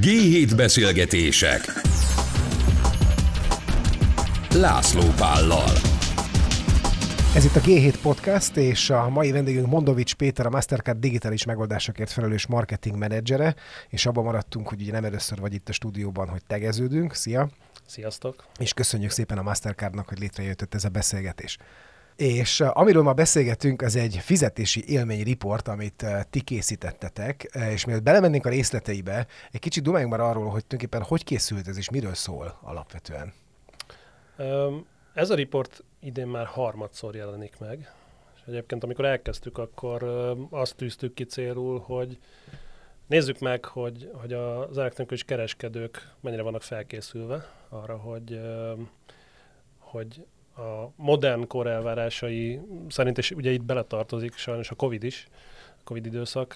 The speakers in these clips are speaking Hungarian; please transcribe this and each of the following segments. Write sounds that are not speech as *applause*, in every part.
G7 beszélgetések László Pállal Ez itt a G7 Podcast, és a mai vendégünk Mondovics Péter, a Mastercard digitális megoldásokért felelős marketing menedzsere, és abban maradtunk, hogy ugye nem először vagy itt a stúdióban, hogy tegeződünk. Szia! Sziasztok! És köszönjük szépen a Mastercardnak, hogy létrejött ez a beszélgetés. És amiről ma beszélgetünk, az egy fizetési élményriport, amit ti készítettetek, és mielőtt belemennénk a részleteibe, egy kicsit dumáljunk már arról, hogy tulajdonképpen hogy készült ez, és miről szól alapvetően. Ez a riport idén már harmadszor jelenik meg, és egyébként amikor elkezdtük, akkor azt tűztük ki célul, hogy nézzük meg, hogy, hogy az elektronikus kereskedők mennyire vannak felkészülve arra, hogy, hogy a modern kor elvárásai szerint, és ugye itt beletartozik sajnos a Covid is, a Covid időszak,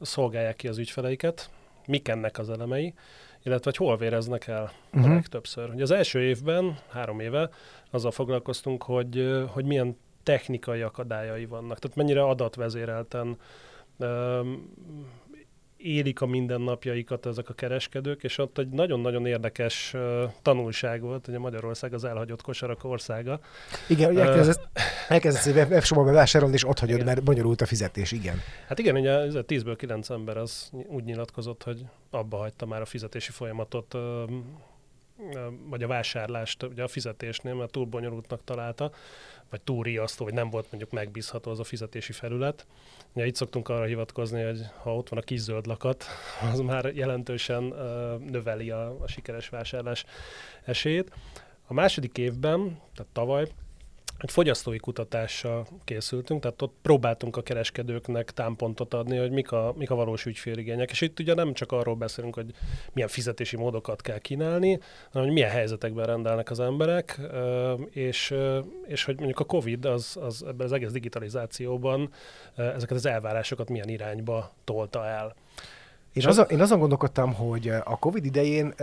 szolgálják ki az ügyfeleiket, mik ennek az elemei, illetve hogy hol véreznek el uh-huh. a legtöbbször. Ugye az első évben, három éve, azzal foglalkoztunk, hogy, hogy milyen technikai akadályai vannak, tehát mennyire adatvezérelten élik a mindennapjaikat ezek a kereskedők, és ott egy nagyon-nagyon érdekes tanulság volt, hogy a Magyarország az elhagyott kosarak országa. Igen, hogy elkezdesz, elkezdesz webshopba bevásárolni, és ott hagyod, igen. mert bonyolult a fizetés, igen. Hát igen, ugye ez a 10-ből 9 ember az úgy nyilatkozott, hogy abba hagyta már a fizetési folyamatot, vagy a vásárlást, ugye a fizetésnél, mert túl bonyolultnak találta, vagy túl riasztó, vagy nem volt mondjuk megbízható az a fizetési felület. Ja, itt szoktunk arra hivatkozni, hogy ha ott van a kis zöld lakat, *laughs* az már jelentősen növeli a, a sikeres vásárlás esélyét. A második évben, tehát tavaly, egy fogyasztói kutatással készültünk, tehát ott próbáltunk a kereskedőknek támpontot adni, hogy mik a, mik a valós ügyféligények. És itt ugye nem csak arról beszélünk, hogy milyen fizetési módokat kell kínálni, hanem hogy milyen helyzetekben rendelnek az emberek, és, és hogy mondjuk a COVID az, az ebben az egész digitalizációban ezeket az elvárásokat milyen irányba tolta el. Én, azon, én azon gondolkodtam, hogy a COVID idején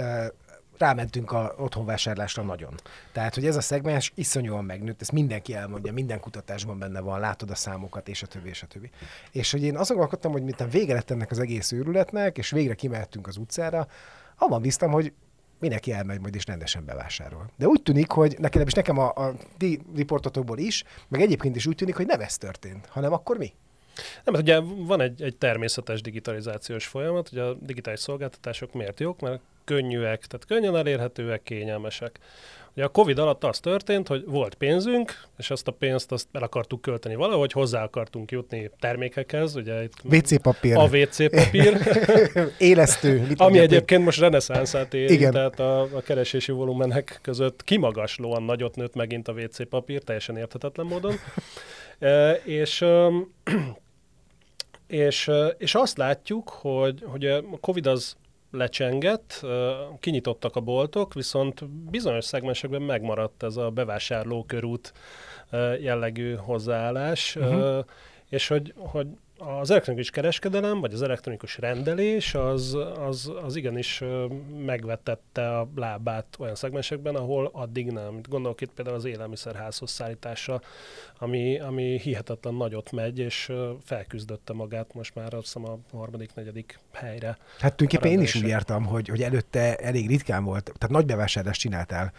rámentünk a otthonvásárlásra nagyon. Tehát, hogy ez a szegmens iszonyúan megnőtt, ezt mindenki elmondja, minden kutatásban benne van, látod a számokat, és a többi, és a többi. És hogy én azon gondolkodtam, hogy miután vége lett ennek az egész őrületnek, és végre kimehettünk az utcára, abban bíztam, hogy mindenki elmegy majd és rendesen bevásárol. De úgy tűnik, hogy nekem, és nekem a, a ti riportotokból is, meg egyébként is úgy tűnik, hogy nem ez történt, hanem akkor mi? Nem, mert ugye van egy, egy természetes digitalizációs folyamat, hogy a digitális szolgáltatások miért jók, mert könnyűek, tehát könnyen elérhetőek, kényelmesek. Ugye a Covid alatt az történt, hogy volt pénzünk, és azt a pénzt azt el akartuk költeni valahogy, hozzá akartunk jutni termékekhez, ugye itt WC papír. A WC papír. *laughs* Élesztő. Mit ami egyébként most reneszánszát éri, Igen. tehát a, a keresési volumenek között kimagaslóan nagyot nőtt megint a WC papír, teljesen érthetetlen módon. *laughs* e, és és, és azt látjuk, hogy, hogy a Covid az lecsengett, kinyitottak a boltok, viszont bizonyos szegmensekben megmaradt ez a bevásárlókörút jellegű hozzáállás, uh-huh. és hogy, hogy az elektronikus kereskedelem, vagy az elektronikus rendelés, az, az, az igenis megvetette a lábát olyan szegmensekben, ahol addig nem. Gondolok itt például az élelmiszerházhoz szállítása, ami, ami hihetetlen nagyot megy, és felküzdötte magát most már azt hiszem a harmadik, negyedik helyre. Hát tulajdonképpen én is úgy értem, hogy, hogy előtte elég ritkán volt, tehát nagy bevásárlást csináltál,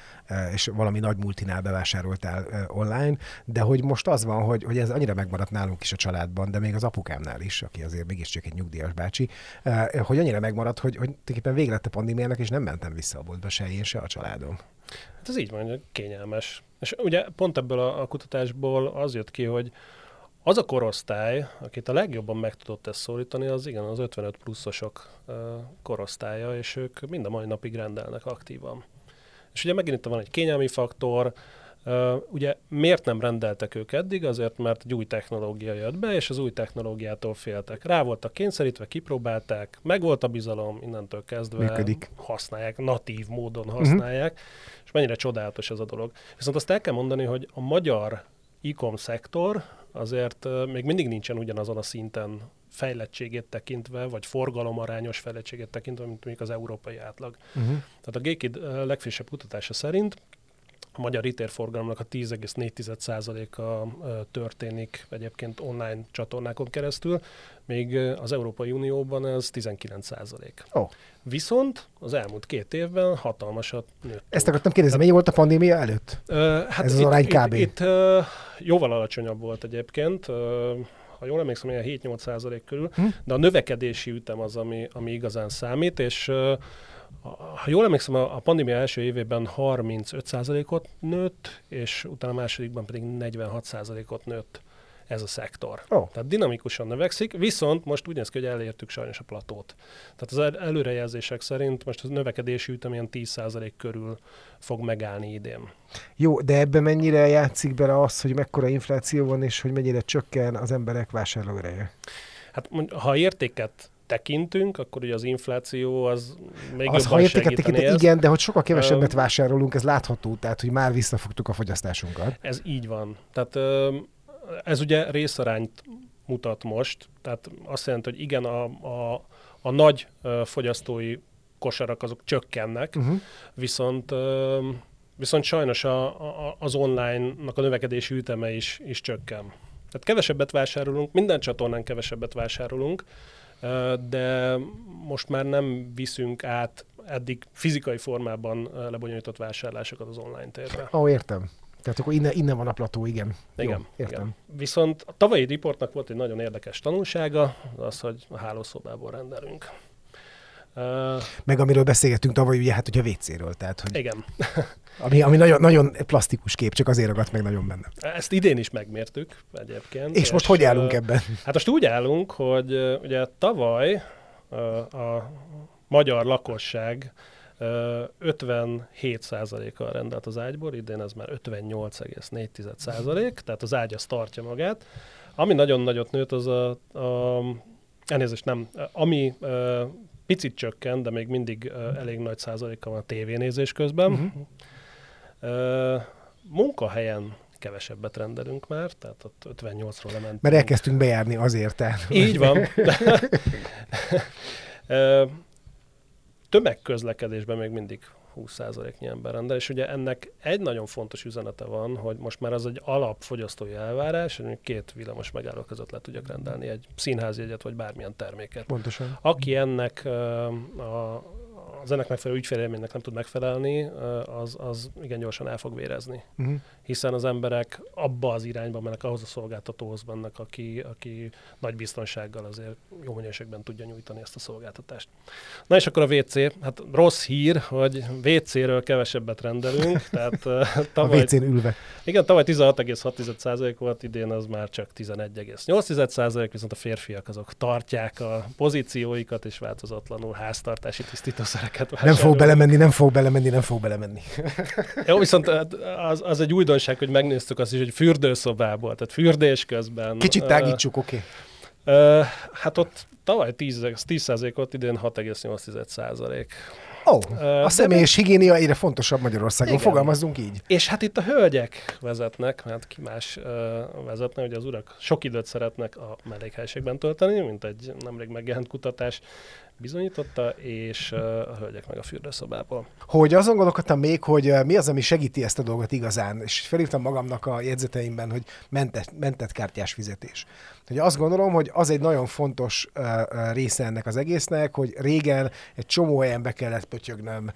és valami nagy multinál bevásároltál online, de hogy most az van, hogy, hogy ez annyira megmaradt nálunk is a családban, de még az apukám apukámnál is, aki azért mégiscsak egy nyugdíjas bácsi, eh, hogy annyira megmaradt, hogy, hogy tulajdonképpen vége lett a pandémiának, és nem mentem vissza a boltba se én, se a családom. Hát ez így van, kényelmes. És ugye pont ebből a, a kutatásból az jött ki, hogy az a korosztály, akit a legjobban meg tudott ezt szólítani, az igen, az 55 pluszosok uh, korosztálya, és ők mind a mai napig rendelnek aktívan. És ugye megint itt van egy kényelmi faktor, ugye miért nem rendeltek ők eddig? Azért, mert egy új technológia jött be, és az új technológiától féltek. Rá voltak kényszerítve, kipróbálták, megvolt a bizalom, innentől kezdve Működik. használják, natív módon használják, uh-huh. és mennyire csodálatos ez a dolog. Viszont azt el kell mondani, hogy a magyar e-com szektor azért még mindig nincsen ugyanazon a szinten fejlettségét tekintve, vagy forgalomarányos fejlettségét tekintve, mint mondjuk az európai átlag. Uh-huh. Tehát a GKID legfrissebb kutatása szerint a magyar forgalomnak a 10,4%-a történik egyébként online csatornákon keresztül, még az Európai Unióban ez 19%. Oh. Viszont az elmúlt két évben hatalmasat nőtt. Ezt akartam kérdezni, mennyi volt a pandémia előtt? Uh, hát ez az arány kb. Itt, itt uh, jóval alacsonyabb volt egyébként. Uh, ha jól emlékszem, ilyen 7-8 százalék körül, hm? de a növekedési ütem az, ami, ami igazán számít, és uh, ha jól emlékszem, a pandémia első évében 35%-ot nőtt, és utána a másodikban pedig 46%-ot nőtt ez a szektor. Oh. Tehát dinamikusan növekszik, viszont most úgy néz ki, hogy elértük sajnos a platót. Tehát az előrejelzések szerint most a növekedési ütem ilyen 10% körül fog megállni idén. Jó, de ebben mennyire játszik bele az, hogy mekkora infláció van, és hogy mennyire csökken az emberek vásárlóereje? Hát ha értéket tekintünk, akkor ugye az infláció az még az, jobban ha értéket tekintünk, igen, de hogy sokkal kevesebbet vásárolunk, ez látható, tehát hogy már visszafogtuk a fogyasztásunkat. Ez így van. Tehát ez ugye részarányt mutat most, tehát azt jelenti, hogy igen, a, a, a nagy fogyasztói kosarak azok csökkennek, uh-huh. viszont viszont sajnos a, a, az online-nak a növekedési üteme is, is csökken. Tehát kevesebbet vásárolunk, minden csatornán kevesebbet vásárolunk, de most már nem viszünk át eddig fizikai formában lebonyolított vásárlásokat az online térbe. Ó, oh, értem. Tehát akkor innen, innen van a plató, igen. Igen, Jó, értem. Igen. Viszont a tavalyi riportnak volt egy nagyon érdekes tanulsága, az, hogy a hálószobából rendelünk. Uh, Meg amiről beszélgettünk tavaly, ugye hát ugye WC-ről, tehát hogy... Igen. *laughs* ami, ami nagyon, nagyon plastikus kép, csak azért ragadt meg nagyon benne. Ezt idén is megmértük egyébként. És, és most hogy állunk ebben? Hát most úgy állunk, hogy ugye tavaly a magyar lakosság 57%-kal rendelt az ágyból, idén ez már 58,4%, tehát az ágy az tartja magát. Ami nagyon nagyot nőtt, az a, a elnézést nem, ami picit csökkent, de még mindig uh, elég nagy százaléka van a tévénézés közben. Uh-huh. Uh, munkahelyen kevesebbet rendelünk már, tehát ott 58-ról lementünk. Mert elkezdtünk bejárni azért. Tehát. Így van. *laughs* Tömegközlekedésben még mindig 20%-nyi ember rendel, és ugye ennek egy nagyon fontos üzenete van, hogy most már az egy alapfogyasztói elvárás, hogy két villamos megálló között le tudjak rendelni egy színházjegyet, vagy bármilyen terméket. Pontosan. Aki ennek a, az ennek megfelelő ügyfélélménynek nem tud megfelelni, az, az igen gyorsan el fog vérezni. Uh-huh. Hiszen az emberek abba az irányba mennek, ahhoz a szolgáltatóhoz mennek, aki, aki nagy biztonsággal azért jó minőségben tudja nyújtani ezt a szolgáltatást. Na és akkor a WC, hát rossz hír, hogy WC-ről kevesebbet rendelünk, *laughs* tehát tavaly... A WC-n ülve. Igen, tavaly 16,6% volt, idén az már csak 11,8%, viszont a férfiak azok tartják a pozícióikat, és változatlanul háztartási tisztítószerek ilyeneket Nem fog belemenni, nem fog belemenni, nem fog belemenni. *laughs* Jó, viszont hát az, az egy újdonság, hogy megnéztük azt is, hogy fürdőszobából, tehát fürdés közben. Kicsit tágítsuk, oké. Okay. Uh, hát ott tavaly 10, 10%-ot, idén 6,8%. Ó, oh, a személyes higiénia egyre fontosabb Magyarországon, igen. fogalmazzunk így. És hát itt a hölgyek vezetnek, mert ki más uh, vezetne, hogy az urak sok időt szeretnek a mellékhelyiségben tölteni, mint egy nemrég megjelent kutatás bizonyította, és a hölgyek meg a fürdőszobából. Hogy azon gondolkodtam még, hogy mi az, ami segíti ezt a dolgot igazán, és felírtam magamnak a jegyzeteimben, hogy mentett, mentett kártyás fizetés. Hogy azt gondolom, hogy az egy nagyon fontos része ennek az egésznek, hogy régen egy csomó helyen be kellett pötyögnöm,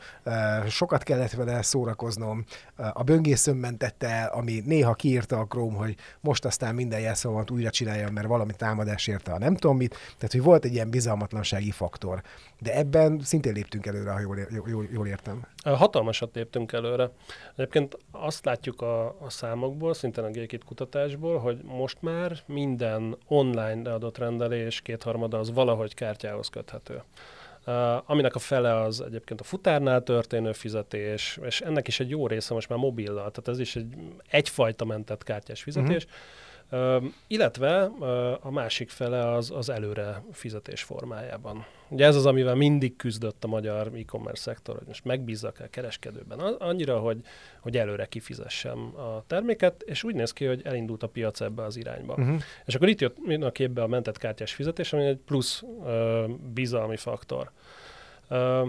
sokat kellett vele szórakoznom, a böngészőm mentette ami néha kiírta a Chrome, hogy most aztán minden jelszavamat újra csináljam, mert valami támadás érte a nem tudom mit. Tehát, hogy volt egy ilyen bizalmatlansági faktor. De ebben szintén léptünk előre, ha jól, jól, jól értem. Hatalmasat léptünk előre. Egyébként azt látjuk a, a számokból, szintén a g kutatásból, hogy most már minden online adott rendelés kétharmada az valahogy kártyához köthető. Uh, aminek a fele az egyébként a futárnál történő fizetés, és ennek is egy jó része most már mobillal, tehát ez is egy egyfajta mentett kártyás fizetés. Uh-huh. Illetve a másik fele az, az előre fizetés formájában. Ugye ez az, amivel mindig küzdött a magyar e-commerce szektor, hogy most megbízzak el kereskedőben annyira, hogy, hogy előre kifizessem a terméket, és úgy néz ki, hogy elindult a piac ebbe az irányba. Uh-huh. És akkor itt jött a képbe a mentett kártyás fizetés, ami egy plusz uh, bizalmi faktor. Uh,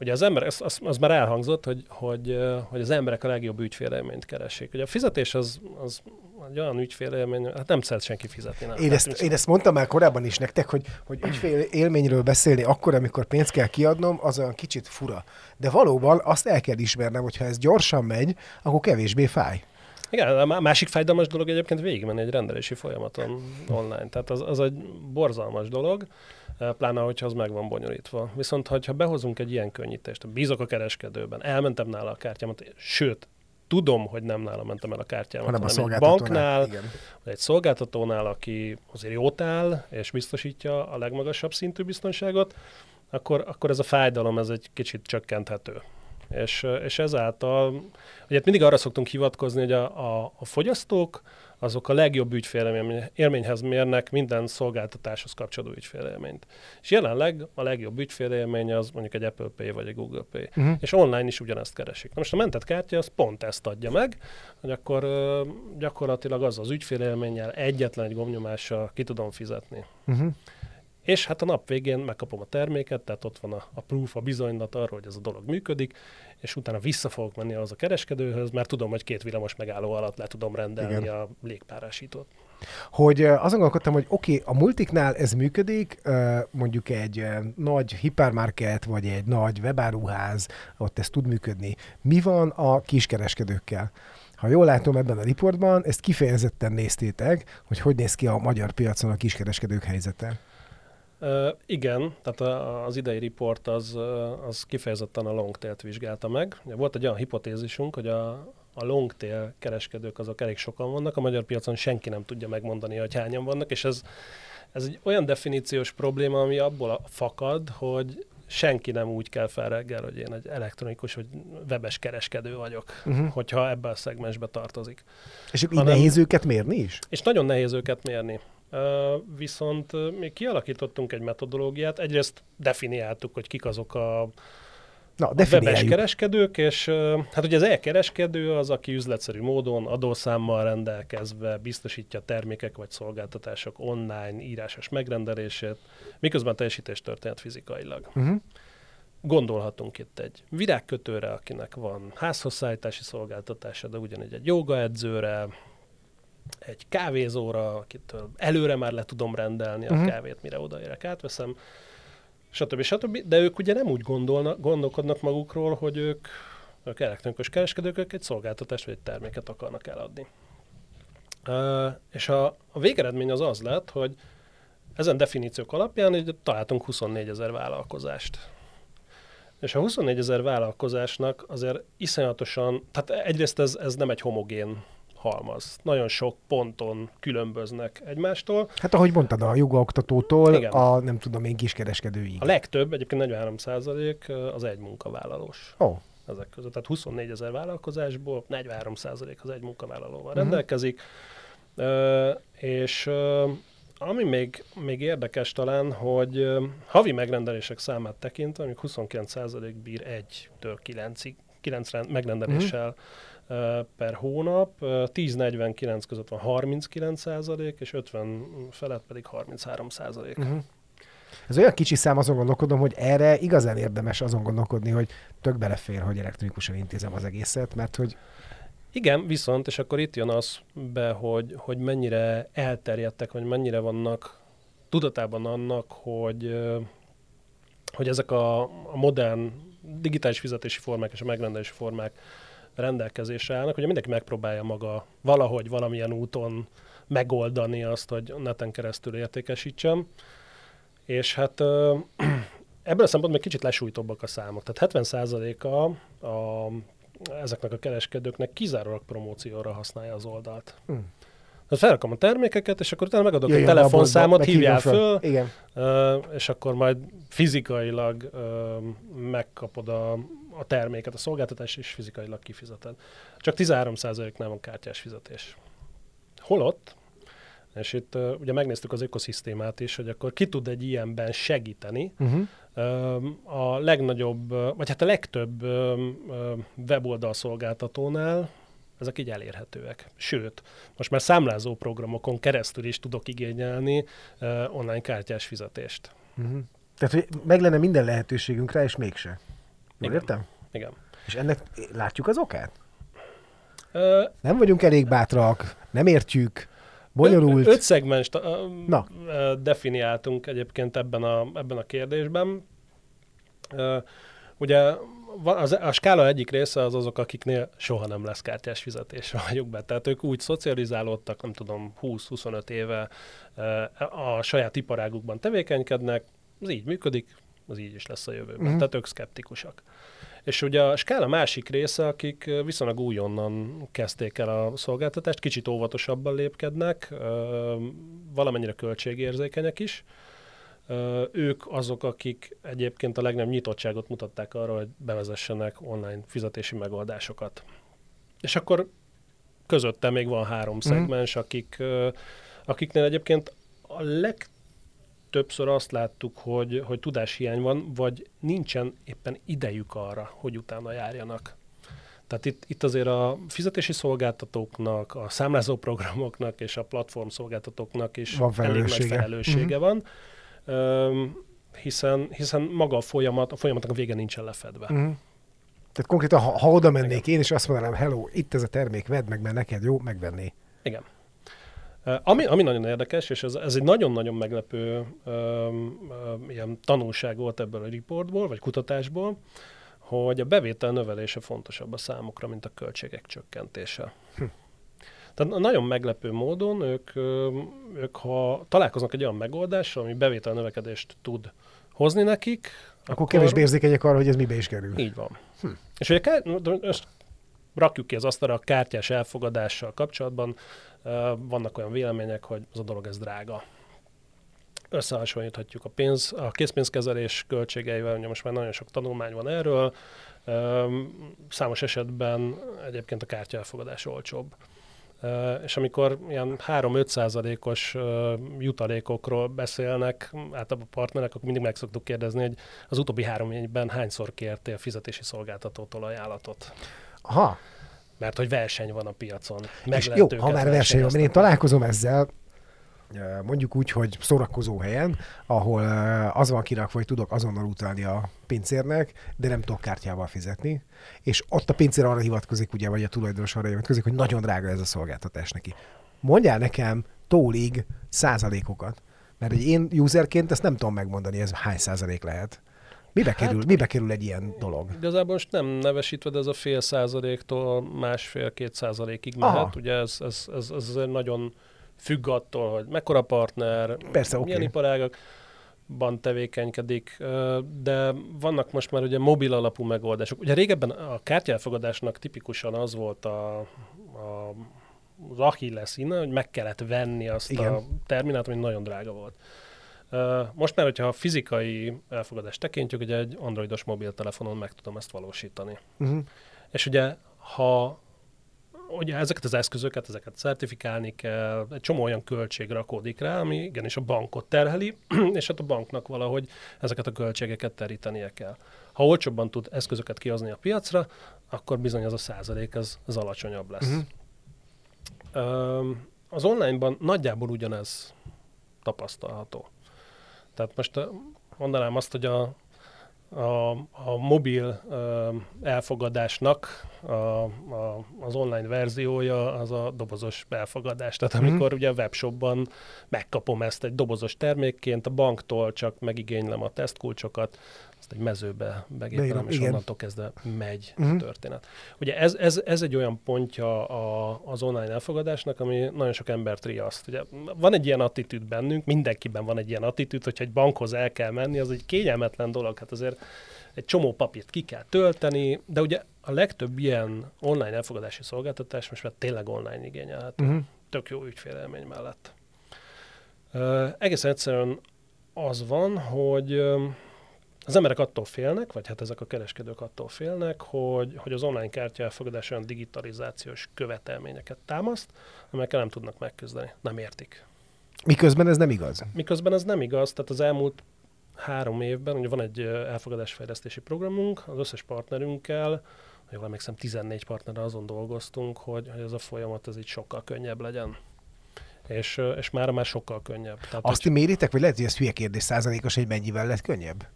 Ugye az ember, az, az, az már elhangzott, hogy, hogy, hogy az emberek a legjobb ügyfélélményt keresik. Ugye a fizetés az, az egy olyan ügyfélélmény, hát nem szeret senki fizetni. Nem. Én ezt, én ezt mondtam már korábban is nektek, hogy, hogy ügyfél élményről beszélni akkor, amikor pénzt kell kiadnom, az olyan kicsit fura. De valóban azt el kell ismernem, hogy ha ez gyorsan megy, akkor kevésbé fáj. Igen, a másik fájdalmas dolog egyébként végigmenni egy rendelési folyamaton online. Tehát az, az egy borzalmas dolog, pláne, hogyha az meg van bonyolítva. Viszont, ha behozunk egy ilyen könnyítést, bízok a kereskedőben, elmentem nála a kártyámat, sőt, tudom, hogy nem nála mentem el a kártyámat, hanem, hanem egy banknál, igen. vagy egy szolgáltatónál, aki azért jót áll, és biztosítja a legmagasabb szintű biztonságot, akkor, akkor ez a fájdalom ez egy kicsit csökkenthető. És, és ezáltal, ugye mindig arra szoktunk hivatkozni, hogy a, a, a fogyasztók azok a legjobb ügyfélélményhez mérnek minden szolgáltatáshoz kapcsolódó ügyfélélményt. És jelenleg a legjobb ügyfélélmény az mondjuk egy Apple Pay vagy egy Google Pay. Uh-huh. És online is ugyanezt keresik. Na most a mentett kártya az pont ezt adja meg, hogy akkor gyakorlatilag az az ügyfélélménnyel egyetlen egy gomnyomással ki tudom fizetni. Uh-huh. És hát a nap végén megkapom a terméket, tehát ott van a, a proof, a bizonylat arról, hogy ez a dolog működik, és utána vissza fogok menni az a kereskedőhöz, mert tudom, hogy két villamos megálló alatt le tudom rendelni Igen. a légpárásítót. Hogy azon gondolkodtam, hogy oké, okay, a multiknál ez működik, mondjuk egy nagy hipermarket, vagy egy nagy webáruház, ott ez tud működni. Mi van a kiskereskedőkkel? Ha jól látom ebben a riportban, ezt kifejezetten néztétek, hogy hogy néz ki a magyar piacon a kiskereskedők helyzete. Uh, igen, tehát a, az idei report az, az kifejezetten a long tail-t vizsgálta meg. Volt egy olyan hipotézisünk, hogy a, a long tail kereskedők azok elég sokan vannak, a magyar piacon senki nem tudja megmondani, hogy hányan vannak, és ez, ez egy olyan definíciós probléma, ami abból fakad, hogy senki nem úgy kell fel reggel, hogy én egy elektronikus vagy webes kereskedő vagyok, uh-huh. hogyha ebben a szegmensbe tartozik. És így Hanem, nehéz őket mérni is? És nagyon nehéz őket mérni viszont mi kialakítottunk egy metodológiát, egyrészt definiáltuk, hogy kik azok a Na, a webes kereskedők, és hát ugye az e-kereskedő az, aki üzletszerű módon adószámmal rendelkezve biztosítja termékek vagy szolgáltatások online írásos megrendelését, miközben teljesítés történet fizikailag. Uh-huh. Gondolhatunk itt egy virágkötőre, akinek van házhozszállítási szolgáltatása, de ugyanígy egy jogaedzőre, egy kávézóra, akitől előre már le tudom rendelni uh-huh. a mhm. kávét, mire odaérek, átveszem, stb. stb. De ők ugye nem úgy gondolnak, gondolkodnak magukról, hogy ők, ők elektronikus kereskedők, ők egy szolgáltatást vagy egy terméket akarnak eladni. Uh, és a, a végeredmény az az lett, hogy ezen definíciók alapján hogy találtunk 24 ezer vállalkozást. És a 24 ezer vállalkozásnak azért iszonyatosan, tehát egyrészt ez, ez nem egy homogén halmaz. Nagyon sok ponton különböznek egymástól. Hát ahogy mondtad, a jogaoktatótól Igen. a nem tudom én kiskereskedőig. A legtöbb, egyébként 43 százalék az egy munkavállalós. Oh. Ezek között. Tehát 24 ezer vállalkozásból 43 százalék az egy munkavállalóval uh-huh. rendelkezik. És uh, ami még, még érdekes talán, hogy uh, havi megrendelések számát tekintve, amik 29 százalék bír 1-től 9-ig, 9 megrendeléssel uh-huh per hónap, 10-49 között van 39 százalék, és 50 felett pedig 33 százalék. Uh-huh. Ez olyan kicsi szám, azon gondolkodom, hogy erre igazán érdemes azon gondolkodni, hogy tök belefér, hogy elektronikusan intézem az egészet, mert hogy igen, viszont, és akkor itt jön az be, hogy, hogy mennyire elterjedtek, vagy mennyire vannak tudatában annak, hogy, hogy ezek a, a modern digitális fizetési formák és a megrendelési formák rendelkezésre állnak, hogy mindenki megpróbálja maga valahogy, valamilyen úton megoldani azt, hogy neten keresztül értékesítsem. És hát *clears throat* ebből a szempontból kicsit lesújtóbbak a számok. Tehát 70%-a a, ezeknek a kereskedőknek kizárólag promócióra használja az oldalt. Hmm. Tehát felrakom a termékeket, és akkor utána megadok Jöjjön egy telefonszámot, hívjál föl, föl Igen. és akkor majd fizikailag megkapod a, a terméket, a szolgáltatás is fizikailag kifizeted. Csak 13%-nál van kártyás fizetés. Holott, és itt uh, ugye megnéztük az ökoszisztémát is, hogy akkor ki tud egy ilyenben segíteni. Uh-huh. Uh, a legnagyobb, vagy hát a legtöbb uh, weboldal szolgáltatónál ezek így elérhetőek. Sőt, most már számlázó programokon keresztül is tudok igényelni uh, online kártyás fizetést. Uh-huh. Tehát, hogy meg lenne minden lehetőségünk rá, és mégse. Jól Igen. értem? Igen. És ennek látjuk az okát? Ö, Nem vagyunk elég bátrak, nem értjük, bonyolult. Ö- Öt szegmens Na. definiáltunk egyébként ebben a, ebben a kérdésben. Ö, Ugye az, a skála egyik része az azok, akiknél soha nem lesz kártyás fizetés, *laughs* vagyok be. Tehát ők úgy szocializálódtak, nem tudom, 20-25 éve a saját iparágukban tevékenykednek, az így működik, az így is lesz a jövőben. Mhm. Tehát ők szkeptikusak. És ugye a skála másik része, akik viszonylag újonnan kezdték el a szolgáltatást, kicsit óvatosabban lépkednek, valamennyire költségérzékenyek is. Ők azok, akik egyébként a legnagyobb nyitottságot mutatták arra, hogy bevezessenek online fizetési megoldásokat. És akkor közötte még van három szegmens, akik, akiknél egyébként a legtöbbször azt láttuk, hogy, hogy tudáshiány van, vagy nincsen éppen idejük arra, hogy utána járjanak. Tehát itt, itt azért a fizetési szolgáltatóknak, a számlázó programoknak és a platform szolgáltatóknak is Van elég nagy felelőssége. felelőssége van, Öm, hiszen, hiszen maga a folyamat, a folyamatnak a vége nincsen lefedve. Mhm. Tehát konkrétan, ha, ha oda mennék én, és azt mondanám, hello, itt ez a termék, vedd meg, mert neked jó, megvenni. Igen. Ami, ami nagyon érdekes, és ez, ez egy nagyon-nagyon meglepő öm, öm, ilyen tanulság volt ebből a riportból, vagy kutatásból, hogy a bevétel növelése fontosabb a számukra, mint a költségek csökkentése. Hm. Tehát nagyon meglepő módon ők, ők, ha találkoznak egy olyan megoldással, ami bevétel növekedést tud hozni nekik, Akkor kevésbé érzékenyek arra, hogy ez mibe is kerül. így van. Hm. És ugye ezt rakjuk ki az asztalra a kártyás elfogadással kapcsolatban. Vannak olyan vélemények, hogy az a dolog ez drága. Összehasonlíthatjuk a, pénz, a készpénzkezelés költségeivel, ugye most már nagyon sok tanulmány van erről. Számos esetben egyébként a kártya elfogadás olcsóbb. És amikor ilyen 3-5 százalékos jutalékokról beszélnek, általában a partnerek, akkor mindig meg szoktuk kérdezni, hogy az utóbbi három évben hányszor kértél fizetési szolgáltatótól ajánlatot? Aha, Mert hogy verseny van a piacon. és Meg jó, lehet ha már verseny van, mert én találkozom ezzel, mondjuk úgy, hogy szórakozó helyen, ahol az van kirakva, hogy tudok azonnal utalni a pincérnek, de nem tudok kártyával fizetni, és ott a pincér arra hivatkozik, ugye, vagy a tulajdonos arra hivatkozik, hogy nagyon drága ez a szolgáltatás neki. Mondjál nekem tólig százalékokat, mert egy én userként ezt nem tudom megmondani, ez hány százalék lehet. Mibe, Hát- kerül, mibe kerül egy ilyen dolog? Igazából most nem nevesítve, de ez a fél százaléktól másfél-két százalékig Aha. mehet. Ugye ez, ez, ez, ez nagyon függ attól, hogy mekkora partner, Persze, milyen oké. iparágakban tevékenykedik, de vannak most már ugye mobil alapú megoldások. Ugye régebben a kártyelfogadásnak tipikusan az volt a, a az Achilles innen, hogy meg kellett venni azt Igen. a terminát, ami nagyon drága volt. Most már, hogyha a fizikai elfogadást tekintjük, ugye egy androidos mobiltelefonon meg tudom ezt valósítani. Uh-huh. És ugye, ha ugye ezeket az eszközöket, ezeket certifikálni kell, egy csomó olyan költség rakódik rá, ami igenis a bankot terheli, *clears throat* és hát a banknak valahogy ezeket a költségeket terítenie kell. Ha olcsóbban tud eszközöket kihozni a piacra, akkor bizony az a százalék az, az alacsonyabb lesz. Öm, Az onlineban nagyjából ugyanez tapasztalható. Tehát most ö, mondanám azt, hogy a, a, a mobil ö, elfogadásnak a, a, az online verziója az a dobozos elfogadás. Tehát Mhm. amikor ugye a webshopban megkapom ezt egy dobozos termékként, a banktól csak megigénylem a tesztkulcsokat, azt egy mezőbe begépelem, és igen. onnantól kezdve megy Mhm. a történet. Ugye ez, ez, ez egy olyan pontja a, az online elfogadásnak, ami nagyon sok embert riaszt. Ugye van egy ilyen attitűd bennünk, mindenkiben van egy ilyen attitűd, hogyha egy bankhoz el kell menni, az egy kényelmetlen dolog. Hát azért egy csomó papírt ki kell tölteni, de ugye a legtöbb ilyen online elfogadási szolgáltatás most már tényleg online igényelhető. Uh-huh. Tök jó ügyfélélmény mellett. Ö, egészen egyszerűen az van, hogy ö, az emberek attól félnek, vagy hát ezek a kereskedők attól félnek, hogy, hogy az online kártya elfogadás olyan digitalizációs követelményeket támaszt, amelyekkel nem tudnak megküzdeni. Nem értik. Miközben ez nem igaz. Miközben ez nem igaz, tehát az elmúlt három évben, ugye van egy elfogadásfejlesztési programunk, az összes partnerünkkel, ha jól emlékszem, 14 partnerrel azon dolgoztunk, hogy, hogy ez a folyamat ez így sokkal könnyebb legyen. És, és már már sokkal könnyebb. Tehát, Azt ti méritek, vagy lehet, hogy ez hülye kérdés százalékos, hogy mennyivel lett könnyebb?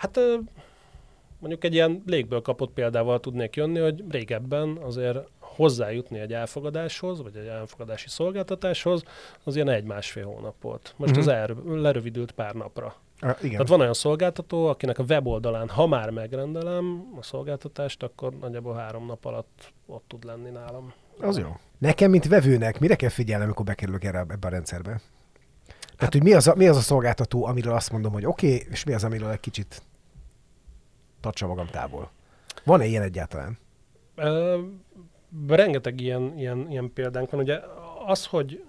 Hát mondjuk egy ilyen légből kapott példával tudnék jönni, hogy régebben azért hozzájutni egy elfogadáshoz, vagy egy elfogadási szolgáltatáshoz, az ilyen egy-másfél hónap volt. Most az el, lerövidült pár napra. Ah, igen. Tehát van olyan szolgáltató, akinek a weboldalán, ha már megrendelem a szolgáltatást, akkor nagyjából három nap alatt ott tud lenni nálam. Az jó. Nekem, mint vevőnek, mire kell figyelnem, amikor bekerülök erre, ebbe a rendszerbe? Tehát, hogy mi az, a, mi az a szolgáltató, amiről azt mondom, hogy oké, okay, és mi az, amiről egy kicsit tartsa magam távol? Van-e ilyen egyáltalán? Ö, rengeteg ilyen, ilyen, ilyen példánk van. Ugye az, hogy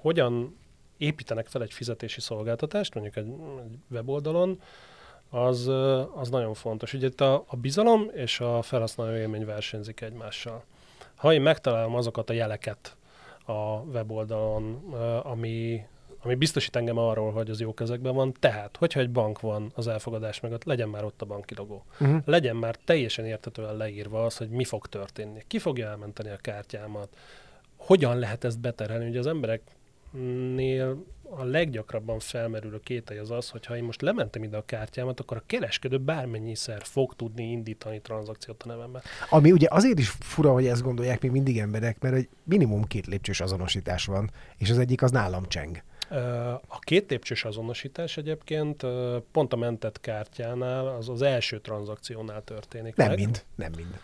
hogyan építenek fel egy fizetési szolgáltatást, mondjuk egy, egy weboldalon, az, az nagyon fontos. Ugye itt a, a bizalom és a felhasználó élmény versenyzik egymással. Ha én megtalálom azokat a jeleket a weboldalon, ami, ami biztosít engem arról, hogy az jó kezekben van, tehát, hogyha egy bank van az elfogadás mögött, legyen már ott a banki logó Uh-huh. legyen már teljesen értetően leírva az, hogy mi fog történni. Ki fogja elmenteni a kártyámat, hogyan lehet ezt beterelni. Ugye az embereknél a leggyakrabban felmerülő kételj az az, hogy ha én most lementem ide a kártyámat, akkor a kereskedő bármennyiszer fog tudni indítani tranzakciót a nevemben. Ami ugye azért is fura, hogy ezt gondolják még mindig emberek, mert egy minimum két lépcsős azonosítás van, és az egyik az nálam cseng. A két lépcsős azonosítás egyébként pont a mentett kártyánál, az az első tranzakciónál történik Nem meg. mind, nem mind.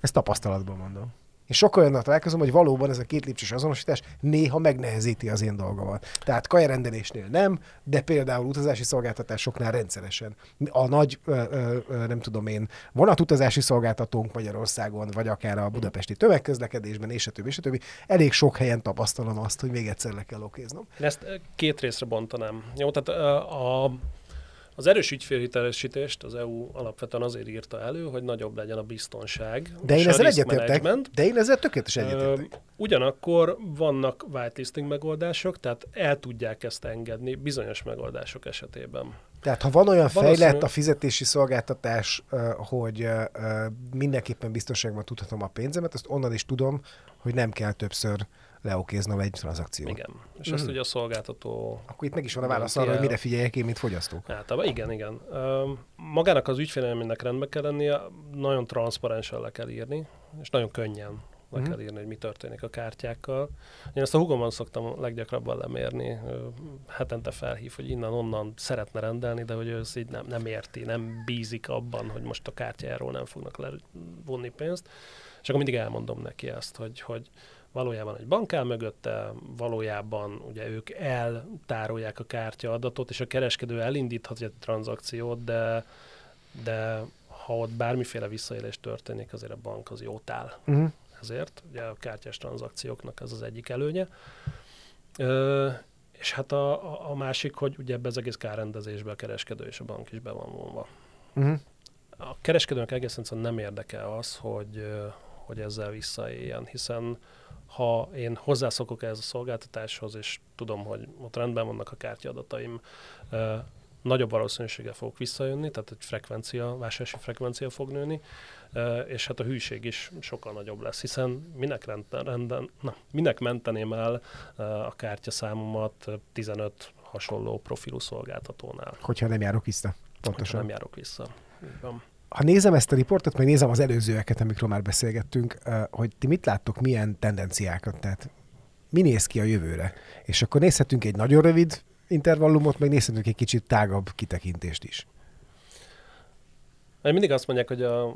Ezt tapasztalatban mondom. És sokkal olyannal találkozom, hogy valóban ez a két lépcsős azonosítás néha megnehezíti az én dolgomat. Tehát kajarendelésnél nem, de például utazási szolgáltatásoknál rendszeresen. A nagy, ö, ö, nem tudom én, vonatutazási szolgáltatónk Magyarországon, vagy akár a budapesti tömegközlekedésben, és a többi, és a többi, elég sok helyen tapasztalom azt, hogy még egyszer le kell okéznom. Én ezt két részre bontanám. Jó, tehát a, az erős ügyfélhitelesítést az EU alapvetően azért írta elő, hogy nagyobb legyen a biztonság. De én ezzel egyetértek. De én ezzel tökéletesen egyetértek. Ugyanakkor vannak whitelisting megoldások, tehát el tudják ezt engedni bizonyos megoldások esetében. Tehát ha van olyan Valószínű- fejlett a fizetési szolgáltatás, hogy mindenképpen biztonságban tudhatom a pénzemet, azt onnan is tudom, hogy nem kell többször leokéznom egy tranzakciót. Igen. És ezt Mhm. ugye a szolgáltató Akkor itt meg is van a válasz arra, hogy mire figyeljek én, mint fogyasztó. Általában igen, igen. Magának az ügyfélelménynek rendbe kell lennie, nagyon transzparensen le kell írni, és nagyon könnyen le Mhm. kell írni, hogy mi történik a kártyákkal. Én ezt a hugomon szoktam leggyakrabban lemérni, hetente felhív, hogy innen-onnan szeretne rendelni, de hogy ő ezt így nem, nem érti, nem bízik abban, hogy most a kártyájáról nem fognak levonni pénzt. És akkor mindig elmondom neki ezt, hogy, hogy valójában egy bank áll mögötte, valójában ugye ők eltárolják a kártya adatot, és a kereskedő elindíthat egy tranzakciót, de, de ha ott bármiféle visszaélés történik, azért a bank az jót áll Uh-huh. ezért. Ugye a kártyás tranzakcióknak ez az egyik előnye. Ö, és hát a, a, másik, hogy ugye ebbe az egész kárrendezésbe a kereskedő és a bank is be van vonva. Uh-huh. A kereskedőnek egészen egyszerűen nem érdekel az, hogy, hogy ezzel visszaéljen, hiszen ha én hozzászokok ehhez a szolgáltatáshoz, és tudom, hogy ott rendben vannak a kártyaadataim, ö, nagyobb valószínűséggel fogok visszajönni, tehát egy frekvencia, vásárlási frekvencia fog nőni, és hát a hűség is sokkal nagyobb lesz, hiszen minek, renden, renden, na, minek menteném el a kártyaszámomat ö, 15 hasonló profilú szolgáltatónál, Hogyha nem járok vissza. hogyha Pontosan. nem járok vissza. Így van. Ha nézem ezt a riportot, meg nézem az előzőeket, amikről már beszélgettünk, hogy ti mit láttok, milyen tendenciákat, tehát mi néz ki a jövőre? És akkor nézhetünk egy nagyon rövid intervallumot, meg nézhetünk egy kicsit tágabb kitekintést is. Mindig azt mondják, hogy a,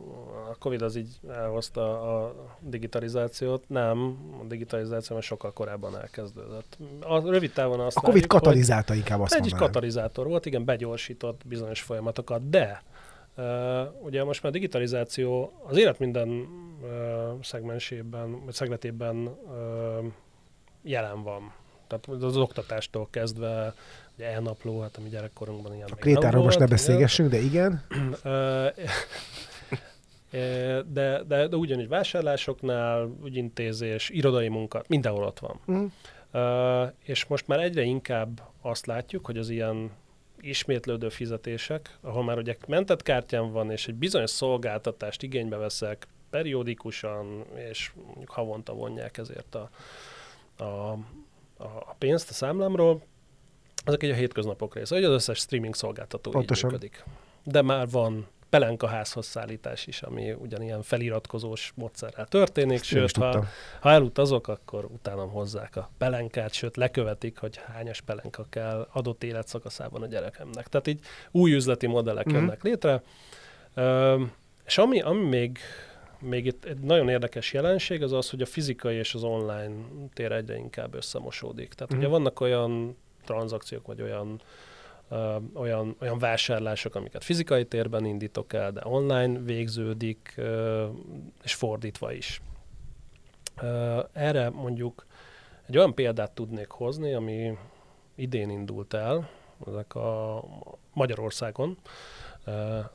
a Covid az így elhozta a digitalizációt. Nem, a digitalizáció már sokkal korábban elkezdődött. A rövid távon azt A Covid hogy katalizálta inkább azt egy katalizátor volt, igen, begyorsított bizonyos folyamatokat, de uh, ugye most már a digitalizáció az élet minden uh, szegmensében, vagy szegletében uh, jelen van. Tehát az oktatástól kezdve, ugye elnapló, hát a mi gyerekkorunkban ilyen A Krétáról most ne beszélgessünk, de igen. *laughs* De, de, de ugyanúgy vásárlásoknál, ügyintézés, irodai munka, mindenhol ott van. Mhm. Ö, és most már egyre inkább azt látjuk, hogy az ilyen ismétlődő fizetések, ahol már ugye mentett kártyám van, és egy bizonyos szolgáltatást igénybe veszek periódikusan, és mondjuk havonta vonják ezért a, a, a, pénzt a számlámról, azok egy a hétköznapok része, hogy az összes streaming szolgáltató Pontosan. így működik. De már van pelenka házhoz szállítás is, ami ugyanilyen feliratkozós módszerrel történik, sőt, ha, ha elutazok, akkor utána hozzák a pelenkát, sőt, lekövetik, hogy hányas pelenka kell adott életszakaszában a gyerekemnek. Tehát így új üzleti modellek Mhm. jönnek létre. Ö, és ami, ami még, még itt egy nagyon érdekes jelenség, az az, hogy a fizikai és az online tér egyre inkább összemosódik. Tehát Mhm. ugye vannak olyan tranzakciók, vagy olyan olyan, olyan vásárlások, amiket fizikai térben indítok el, de online végződik, és fordítva is. Erre mondjuk egy olyan példát tudnék hozni, ami idén indult el, ezek a Magyarországon,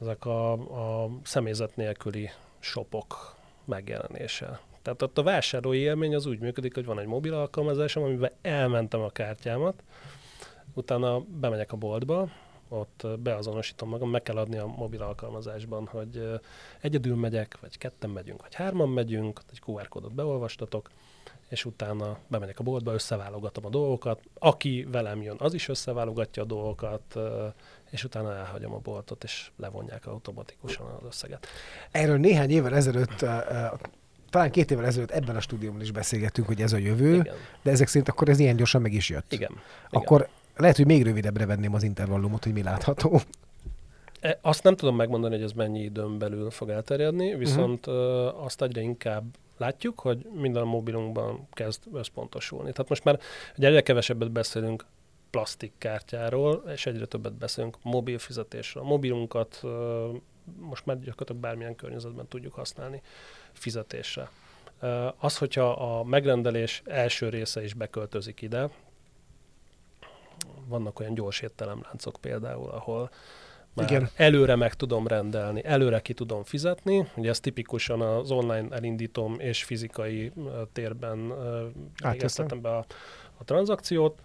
ezek a, a személyzet nélküli shopok megjelenése. Tehát ott a vásárlói élmény az úgy működik, hogy van egy mobil alkalmazásom, amiben elmentem a kártyámat, utána bemegyek a boltba, ott beazonosítom magam, meg kell adni a mobil alkalmazásban, hogy egyedül megyek, vagy ketten megyünk, vagy hárman megyünk, egy QR kódot beolvastatok, és utána bemegyek a boltba, összeválogatom a dolgokat. Aki velem jön, az is összeválogatja a dolgokat, és utána elhagyom a boltot, és levonják automatikusan az összeget. Erről néhány évvel ezelőtt, talán két évvel ezelőtt ebben a stúdióban is beszélgettünk, hogy ez a jövő, Igen. de ezek szerint akkor ez ilyen gyorsan meg is jött. Igen. Igen. Lehet, hogy még rövidebbre venném az intervallumot, hogy mi látható. E, Azt nem tudom megmondani, hogy ez mennyi időn belül fog elterjedni, viszont Mhm. uh, azt egyre inkább látjuk, hogy minden a mobilunkban kezd összpontosulni. Tehát most már ugye egyre kevesebbet beszélünk plastikkártyáról, és egyre többet beszélünk mobil fizetésről. A mobilunkat most már gyakorlatilag bármilyen környezetben tudjuk használni fizetésre. Az, hogyha a megrendelés első része is beköltözik ide, vannak olyan gyors étteremláncok például, ahol már Igen. Előre meg tudom rendelni, előre ki tudom fizetni. Ugye ez tipikusan az online elindítom és fizikai térben végeztetem be a, a tranzakciót.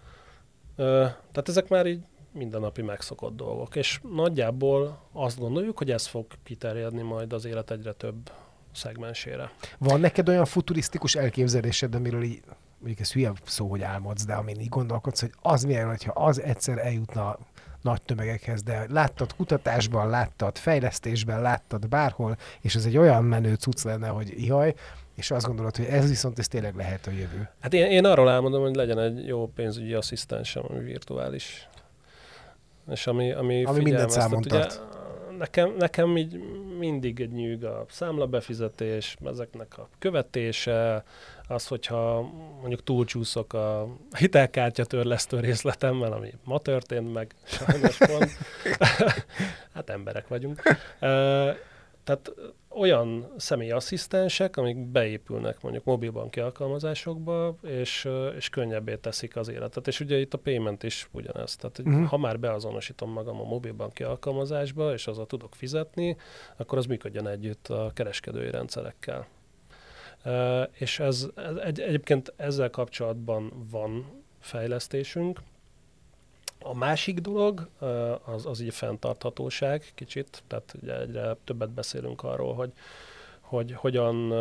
Tehát ezek már így mindennapi megszokott dolgok. És nagyjából azt gondoljuk, hogy ez fog kiterjedni majd az élet egyre több szegmensére. Van neked olyan futurisztikus elképzelésed, amiről így, mondjuk ez hülye szó, hogy álmodsz, de amin így gondolkodsz, hogy az milyen, hogyha az egyszer eljutna nagy tömegekhez, de láttad kutatásban, láttad fejlesztésben, láttad bárhol, és ez egy olyan menő cucc lenne, hogy ihaj, és azt gondolod, hogy ez viszont ez tényleg lehet a jövő. Hát én, én arról álmodom, hogy legyen egy jó pénzügyi asszisztensem, ami virtuális. És ami, ami, Ami mindent számon Ugye, tart. Nekem, nekem így mindig egy nyűg a számlabefizetés, ezeknek a követése, az, hogyha mondjuk túlcsúszok a hitelkártya törlesztő részletemmel, ami ma történt meg, sajnos pont. *laughs* hát emberek vagyunk. Tehát olyan személyasszisztensek, amik beépülnek mondjuk mobilbanki alkalmazásokba, és, és könnyebbé teszik az életet. És ugye itt a payment is ugyanez. Tehát, Mhm. ha már beazonosítom magam a mobilbanki alkalmazásba, és azzal tudok fizetni, akkor az működjön együtt a kereskedői rendszerekkel. És ez, ez egy, egyébként ezzel kapcsolatban van fejlesztésünk. A másik dolog az, az így fenntarthatóság kicsit, tehát ugye egyre többet beszélünk arról, hogy, hogy hogyan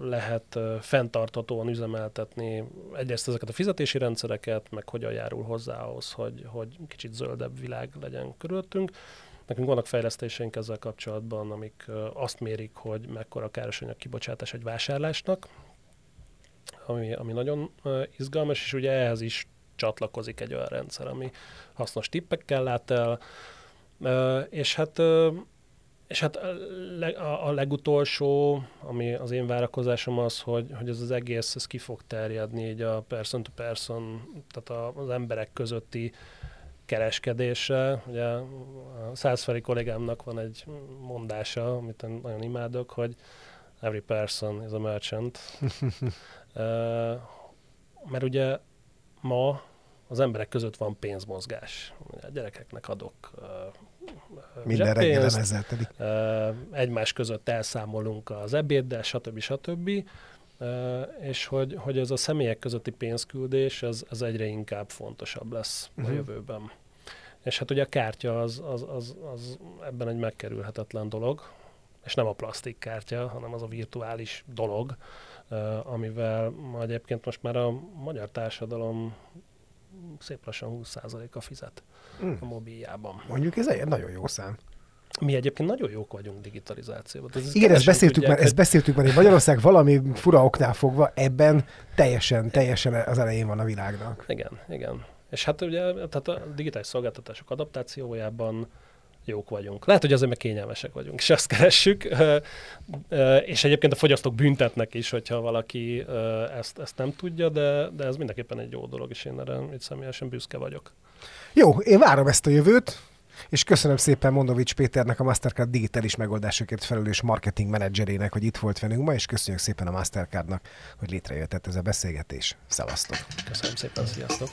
lehet ö, fenntarthatóan üzemeltetni egyrészt ezeket a fizetési rendszereket, meg hogyan járul hozzá ahhoz, hogy, hogy kicsit zöldebb világ legyen körülöttünk. Nekünk vannak fejlesztéseink ezzel kapcsolatban, amik azt mérik, hogy mekkora károsanyag kibocsátás egy vásárlásnak, ami, ami nagyon izgalmas, és ugye ehhez is csatlakozik egy olyan rendszer, ami hasznos tippekkel lát el, és hát és hát a, leg- a, a legutolsó, ami az én várakozásom az, hogy, hogy ez az egész ez ki fog terjedni így a person to person, tehát az emberek közötti kereskedésre. Ugye a százfeli kollégámnak van egy mondása, amit én nagyon imádok, hogy every person is a merchant. *laughs* Mert ugye ma az emberek között van pénzmozgás. A gyerekeknek adok ö, Minden reggelen ezzel telik. Ö, egymás között elszámolunk az ebéddel, stb. stb. Ö, és hogy, hogy ez a személyek közötti pénzküldés, ez, ez egyre inkább fontosabb lesz uh-huh. a Mhm. jövőben. És hát ugye a kártya az, az, az, az ebben egy megkerülhetetlen dolog, és nem a plastikkártya, hanem az a virtuális dolog, amivel ma egyébként most már a magyar társadalom szép lassan 20%-a fizet Mm. a mobiljában. Mondjuk ez egy nagyon jó szám. mi egyébként nagyon jók vagyunk digitalizációban. Ez Igen, ezt beszéltük, tudják, már, ezt beszéltük már, hogy Magyarország valami fura oknál fogva ebben teljesen, teljesen az elején van a világnak. Igen, igen. És hát ugye tehát a digitális szolgáltatások adaptációjában jók vagyunk. Lehet, hogy azért meg kényelmesek vagyunk, és azt keressük. És egyébként a fogyasztók büntetnek is, hogyha valaki ezt, ezt nem tudja, de, de ez mindenképpen egy jó dolog, és én erre itt személyesen büszke vagyok. Jó, én várom ezt a jövőt, és köszönöm szépen Mondovics Péternek, a Mastercard digitális megoldásokért felelős marketing menedzserének, hogy itt volt velünk ma, és köszönjük szépen a Mastercardnak, hogy létrejöhetett ez a beszélgetés. Szevasztok! Köszönöm szépen, sziasztok!